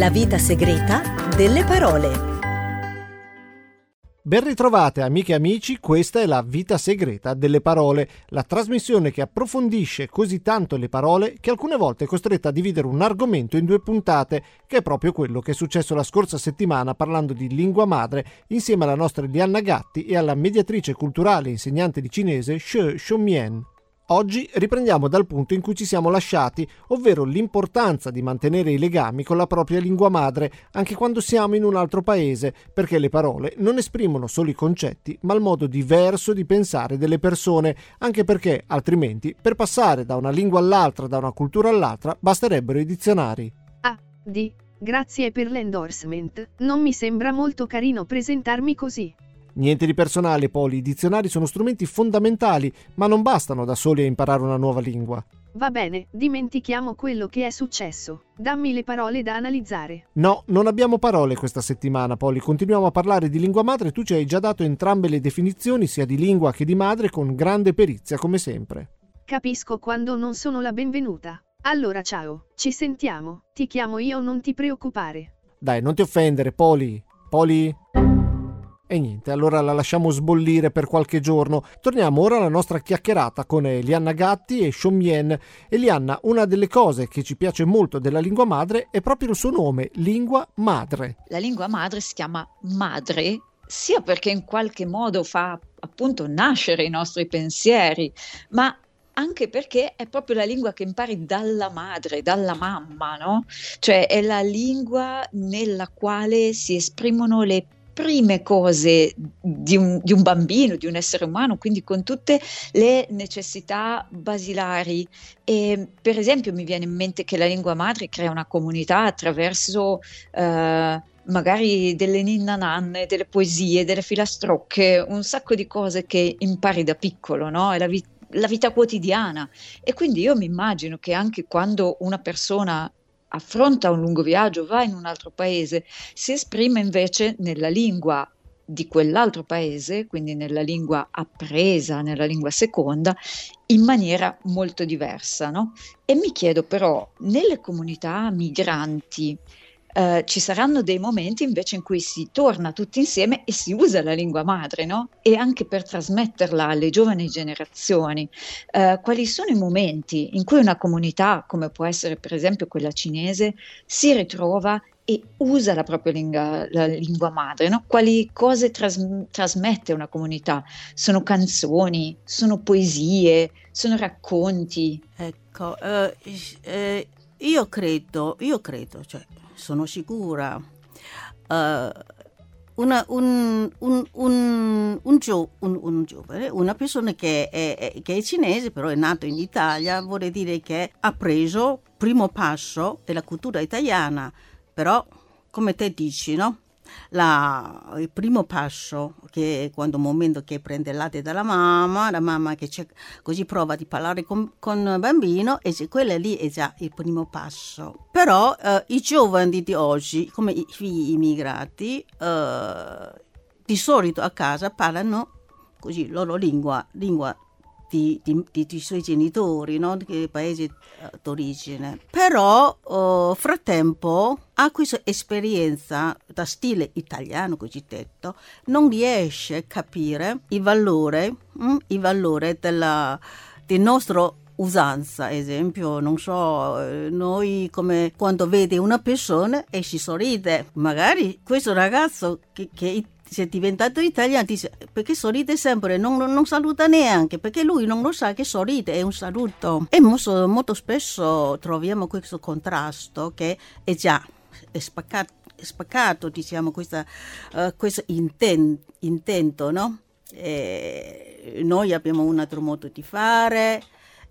La vita segreta delle parole. Ben ritrovate amiche e amici, questa è la vita segreta delle parole, la trasmissione che approfondisce così tanto le parole che alcune volte è costretta a dividere un argomento in due puntate, che è proprio quello che è successo la scorsa settimana parlando di lingua madre insieme alla nostra Lianna Gatti e alla mediatrice culturale e insegnante di cinese She Xiongmian. Oggi riprendiamo dal punto in cui ci siamo lasciati, ovvero l'importanza di mantenere i legami con la propria lingua madre, anche quando siamo in un altro paese, perché le parole non esprimono solo i concetti, ma il modo diverso di pensare delle persone, anche perché altrimenti per passare da una lingua all'altra, da una cultura all'altra, basterebbero i dizionari. Ah, di. Grazie per l'endorsement. Non mi sembra molto carino presentarmi così. Niente di personale, Poli, i dizionari sono strumenti fondamentali, ma non bastano da soli a imparare una nuova lingua. Va bene, dimentichiamo quello che è successo. Dammi le parole da analizzare. No, non abbiamo parole questa settimana, Poli. Continuiamo a parlare di lingua madre. Tu ci hai già dato entrambe le definizioni, sia di lingua che di madre, con grande perizia, come sempre. Capisco quando non sono la benvenuta. Allora ciao, ci sentiamo. Ti chiamo io, non ti preoccupare. Dai, non ti offendere, Poli. Poli? E niente, allora la lasciamo sbollire per qualche giorno. Torniamo ora alla nostra chiacchierata con Elianna Gatti e Xiongmian. Elianna, una delle cose che ci piace molto della lingua madre è proprio il suo nome, lingua madre. La lingua madre si chiama madre sia perché in qualche modo fa appunto nascere i nostri pensieri, ma anche perché è proprio la lingua che impari dalla madre, dalla mamma, no? Cioè è la lingua nella quale si esprimono le prime cose di un, di un, bambino, di un essere umano, quindi con tutte le necessità basilari. E, per esempio mi viene in mente che la lingua madre crea una comunità attraverso... Eh, magari delle ninna nanne, delle poesie, delle filastrocche, un sacco di cose che impari da piccolo, no? È la, vi- la vita quotidiana. E quindi io mi immagino che anche quando una persona affronta un lungo viaggio, va in un altro paese, si esprime invece nella lingua di quell'altro paese, quindi nella lingua appresa, nella lingua seconda, in maniera molto diversa. No? E mi chiedo però, nelle comunità migranti, Uh, ci saranno dei momenti invece in cui si torna tutti insieme e si usa la lingua madre, no? E anche per trasmetterla alle giovani generazioni. Uh, quali sono i momenti in cui una comunità, come può essere per esempio quella cinese, si ritrova e usa la propria lingua, la lingua madre, no? Quali cose tras- trasmette una comunità? Sono canzoni, sono poesie, sono racconti. Ecco, uh, io credo, io credo, cioè sono sicura. Uh, una, un, un, un, gio, un, giovane, una persona che è, è, che è, cinese, però è nato in Italia, vuol dire che ha preso il primo passo della cultura italiana, però come te dici, no? La, il primo passo che è quando il momento che prende il latte dalla mamma, la mamma che così prova di parlare con, con il bambino e quello lì è già il primo passo. Però eh, i giovani di oggi, come i figli immigrati, eh, di solito a casa parlano così loro lingua, lingua di, di, di, suoi genitori, no? di paese eh, d'origine. Però oh, frattempo ha questa esperienza da stile italiano cosiddetto, non riesce a capire il valore, hm, il valore della, del nostro usanza, esempio, non so, eh, noi come quando vede una persona e si sorride, magari questo ragazzo che, che se è diventato italiano dice perché sorride sempre, non, non, saluta neanche, perché lui non lo sa che sorride, è un saluto. E molto, molto spesso troviamo questo contrasto che è già è spaccato, è spaccato diciamo, questa, uh, questo inten, intento, no? E noi abbiamo un altro modo di fare,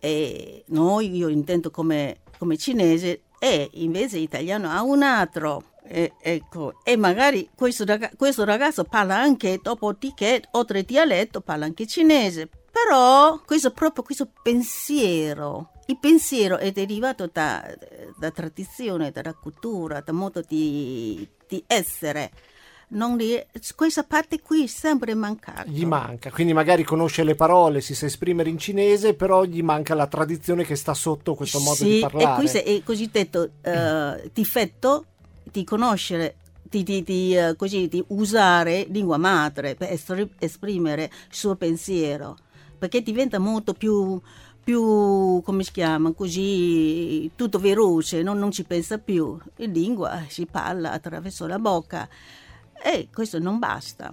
e noi, io intendo come, come cinese, e invece l'italiano ha un altro e, ecco, e magari questo, ragazzo, questo ragazzo parla anche, dopo di che, oltre dialetto, parla anche cinese. Però questo, proprio questo pensiero, il pensiero è derivato da, da tradizione, dalla cultura, dal modo di, di essere. Li, questa parte qui è sempre mancata. Gli manca, quindi magari conosce le parole, si sa esprimere in cinese, però gli manca la tradizione che sta sotto questo modo sì, di parlare. E questo è il cosiddetto uh, difetto di conoscere di, di, di, uh, così, di, usare lingua madre per esprimere il suo pensiero, perché diventa molto più, più come si chiama, così tutto veloce, no? non ci pensa più. In lingua si parla attraverso la bocca e questo non basta.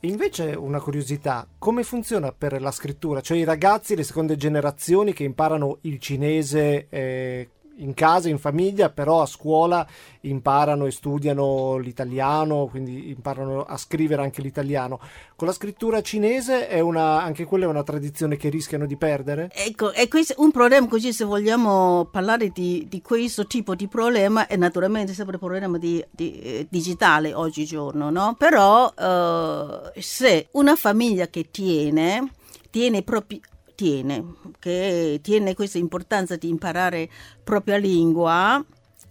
Invece una curiosità, come funziona per la scrittura? Cioè i ragazzi, le seconde generazioni che imparano il cinese eh, in casa, in famiglia, però a scuola imparano e studiano l'italiano, quindi imparano a scrivere anche l'italiano. Con la scrittura cinese una, anche quella è una tradizione che rischiano di perdere? Ecco, è un problema così se vogliamo parlare di, di questo tipo di problema è naturalmente sempre un problema di, di, eh, digitale oggigiorno, no? Però eh, se una famiglia che tiene tiene proprio tiene, che tiene questa importanza di imparare propria lingua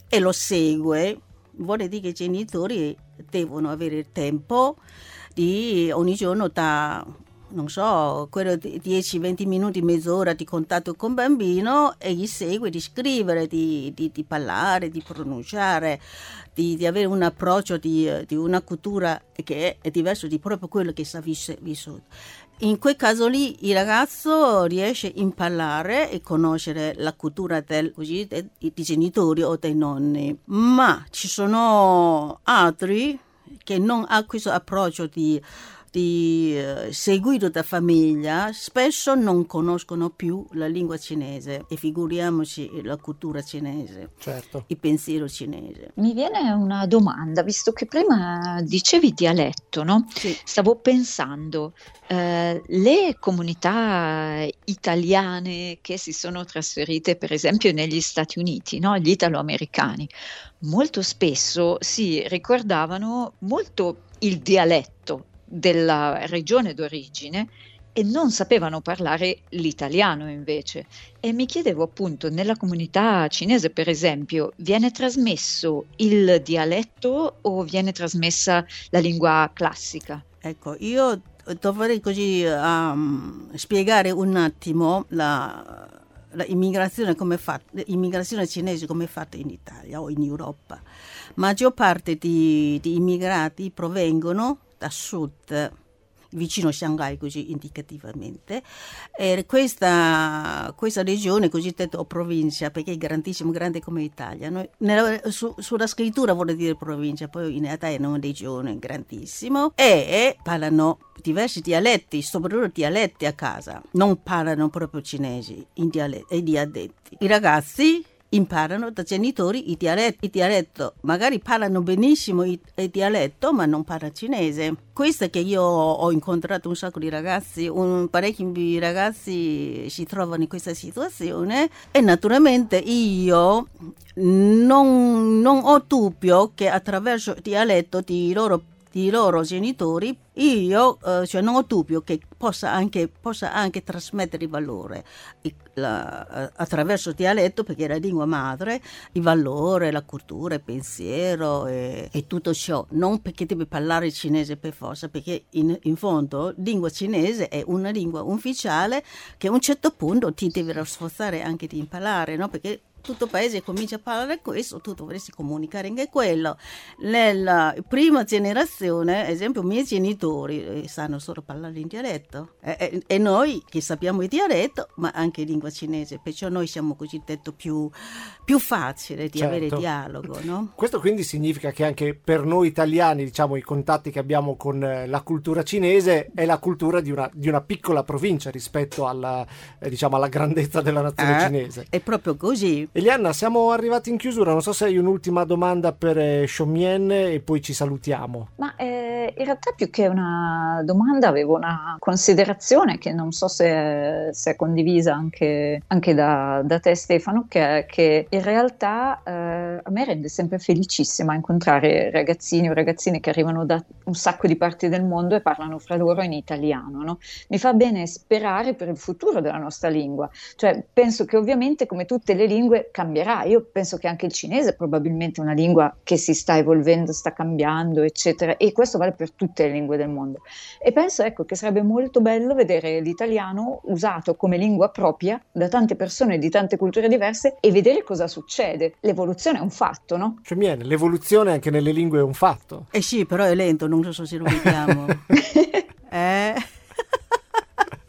e lo segue, vuole dire che i genitori devono avere il tempo di ogni giorno da non so, quello 10-20 minuti, mezz'ora di contatto con il bambino e gli segue di scrivere, di, di, di parlare, di pronunciare, di, di avere un approccio di, di, una cultura che è diverso di proprio quello che sta vissuto. In quel caso lì il ragazzo riesce a imparare e conoscere la cultura del, così, dei, dei genitori o dei nonni, ma ci sono altri che non hanno questo approccio di di, eh, seguito da famiglia spesso non conoscono più la lingua cinese e figuriamoci la cultura cinese, certo. il pensiero cinese. Mi viene una domanda, visto che prima dicevi dialetto, no? Sì. Stavo pensando, eh, le comunità italiane che si sono trasferite per esempio negli Stati Uniti, no? gli italoamericani, molto spesso si ricordavano molto il dialetto della regione d'origine e non sapevano parlare l'italiano invece. E mi chiedevo appunto, nella comunità cinese per esempio, viene trasmesso il dialetto o viene trasmessa la lingua classica? Ecco, io dovrei così um, spiegare un attimo la, l'immigrazione, come fatta, l'immigrazione cinese come è fatta in Italia o in Europa. Maggior parte di, di immigrati provengono da sud vicino a Shanghai così indicativamente. E questa, questa regione cosiddetta o provincia perché è grandissima grande come l'Italia Noi, nella, su, sulla scrittura vuol dire provincia poi in realtà è una regione grandissima e parlano diversi dialetti soprattutto dialetti a casa. Non parlano proprio cinesi in dialetti, i dialetti i ragazzi imparano da genitori il dialetto, il dialetto. magari parlano benissimo il, il, dialetto ma non parlano cinese. Questo che io ho incontrato un sacco di ragazzi, un, parecchi ragazzi si trovano in questa situazione e naturalmente io non, non ho dubbio che attraverso il dialetto di loro di loro genitori, io eh, cioè non ho dubbio che possa anche, possa anche trasmettere il valore il, la, eh, attraverso il dialetto, perché è la lingua madre, il valore, la cultura, il pensiero e, e tutto ciò. Non perché deve parlare cinese per forza, perché in, in fondo lingua cinese è una lingua ufficiale che a un certo punto ti deve sforzare anche di imparare, no? perché tutto il paese comincia a parlare questo, tu dovresti comunicare anche quello. Nella prima generazione, ad esempio, i miei genitori eh, sanno solo parlare in dialetto e, e, e, noi che sappiamo il dialetto, ma anche lingua cinese, perciò noi siamo cosiddetto più, più facile di certo. avere dialogo. No? Questo quindi significa che anche per noi italiani, diciamo, i contatti che abbiamo con eh, la cultura cinese è la cultura di una, di una piccola provincia rispetto alla, eh, diciamo, alla grandezza della nazione eh, cinese. È proprio così. Elianna, siamo arrivati in chiusura, non so se hai un'ultima domanda per eh, Shoumien e poi ci salutiamo. Ma eh, in realtà più che una domanda avevo una considerazione che non so se, se è condivisa anche, anche da, da, te Stefano, che, che in realtà eh, a me rende sempre felicissima incontrare ragazzini o ragazzine che arrivano da un sacco di parti del mondo e parlano fra loro in italiano. No? Mi fa bene sperare per il futuro della nostra lingua, cioè penso che ovviamente come tutte le lingue lingue cambierà. Io penso che anche il cinese è probabilmente una lingua che si sta evolvendo, sta cambiando, eccetera, e questo vale per tutte le lingue del mondo. E penso ecco, che sarebbe molto bello vedere l'italiano usato come lingua propria da tante persone di tante culture diverse e vedere cosa succede. L'evoluzione è un fatto, no? Cioè, viene, l'evoluzione anche nelle lingue è un fatto. Eh sì, però è lento, non so se lo vediamo. eh...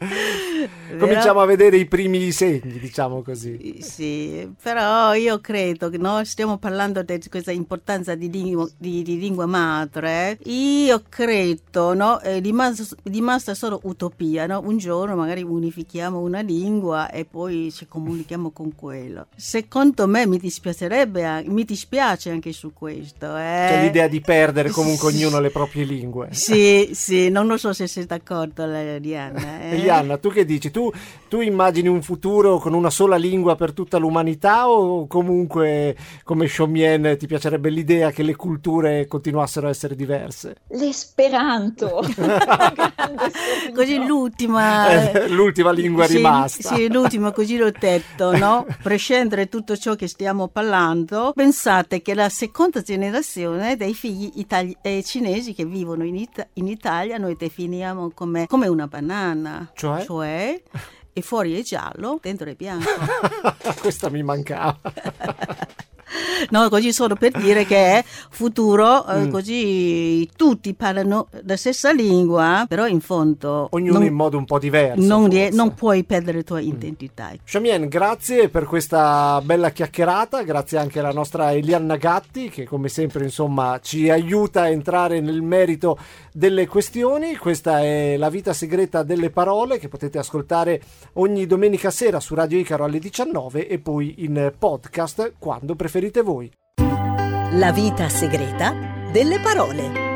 Cominciamo a vedere i primi segni, diciamo così. Sì, però io credo che noi stiamo parlando di questa importanza di lingua, di, di lingua madre. Io credo, no, è rimasta, rimasta solo utopia, no? Un giorno magari unifichiamo una lingua e poi ci comunichiamo con quello. Secondo me mi dispiacerebbe, mi dispiace anche su questo. Eh? Cioè l'idea di perdere comunque sì. ognuno le proprie lingue. Sì, sì, non lo so se sei d'accordo, Diana. Eh? Anna, tu che dici? Tu, tu, immagini un futuro con una sola lingua per tutta l'umanità o comunque come Shomien ti piacerebbe l'idea che le culture continuassero a essere diverse? L'esperanto! così l'ultima... Eh, l'ultima lingua sì, rimasta. Sì, l'ultima, così l'ho detto, no? Prescindere tutto ciò che stiamo parlando, pensate che la seconda generazione dei figli itali- eh, cinesi che vivono in, It- in, Italia noi definiamo come, come una banana. Cioè? Cioè, e fuori è giallo, dentro è bianco. Questa mi mancava. No, così solo per dire che è futuro, eh, mm. così tutti parlano la stessa lingua, però in fondo... Ognuno non, in modo un po' diverso. Non, rie- non puoi perdere la tua mm. identità. Shamien, grazie per questa bella chiacchierata, grazie anche alla nostra Elianna Gatti che come sempre insomma ci aiuta a entrare nel merito delle questioni. Questa è La vita segreta delle parole che potete ascoltare ogni domenica sera su Radio Icaro alle 19 e poi in podcast quando preferite voi. La vita segreta delle parole.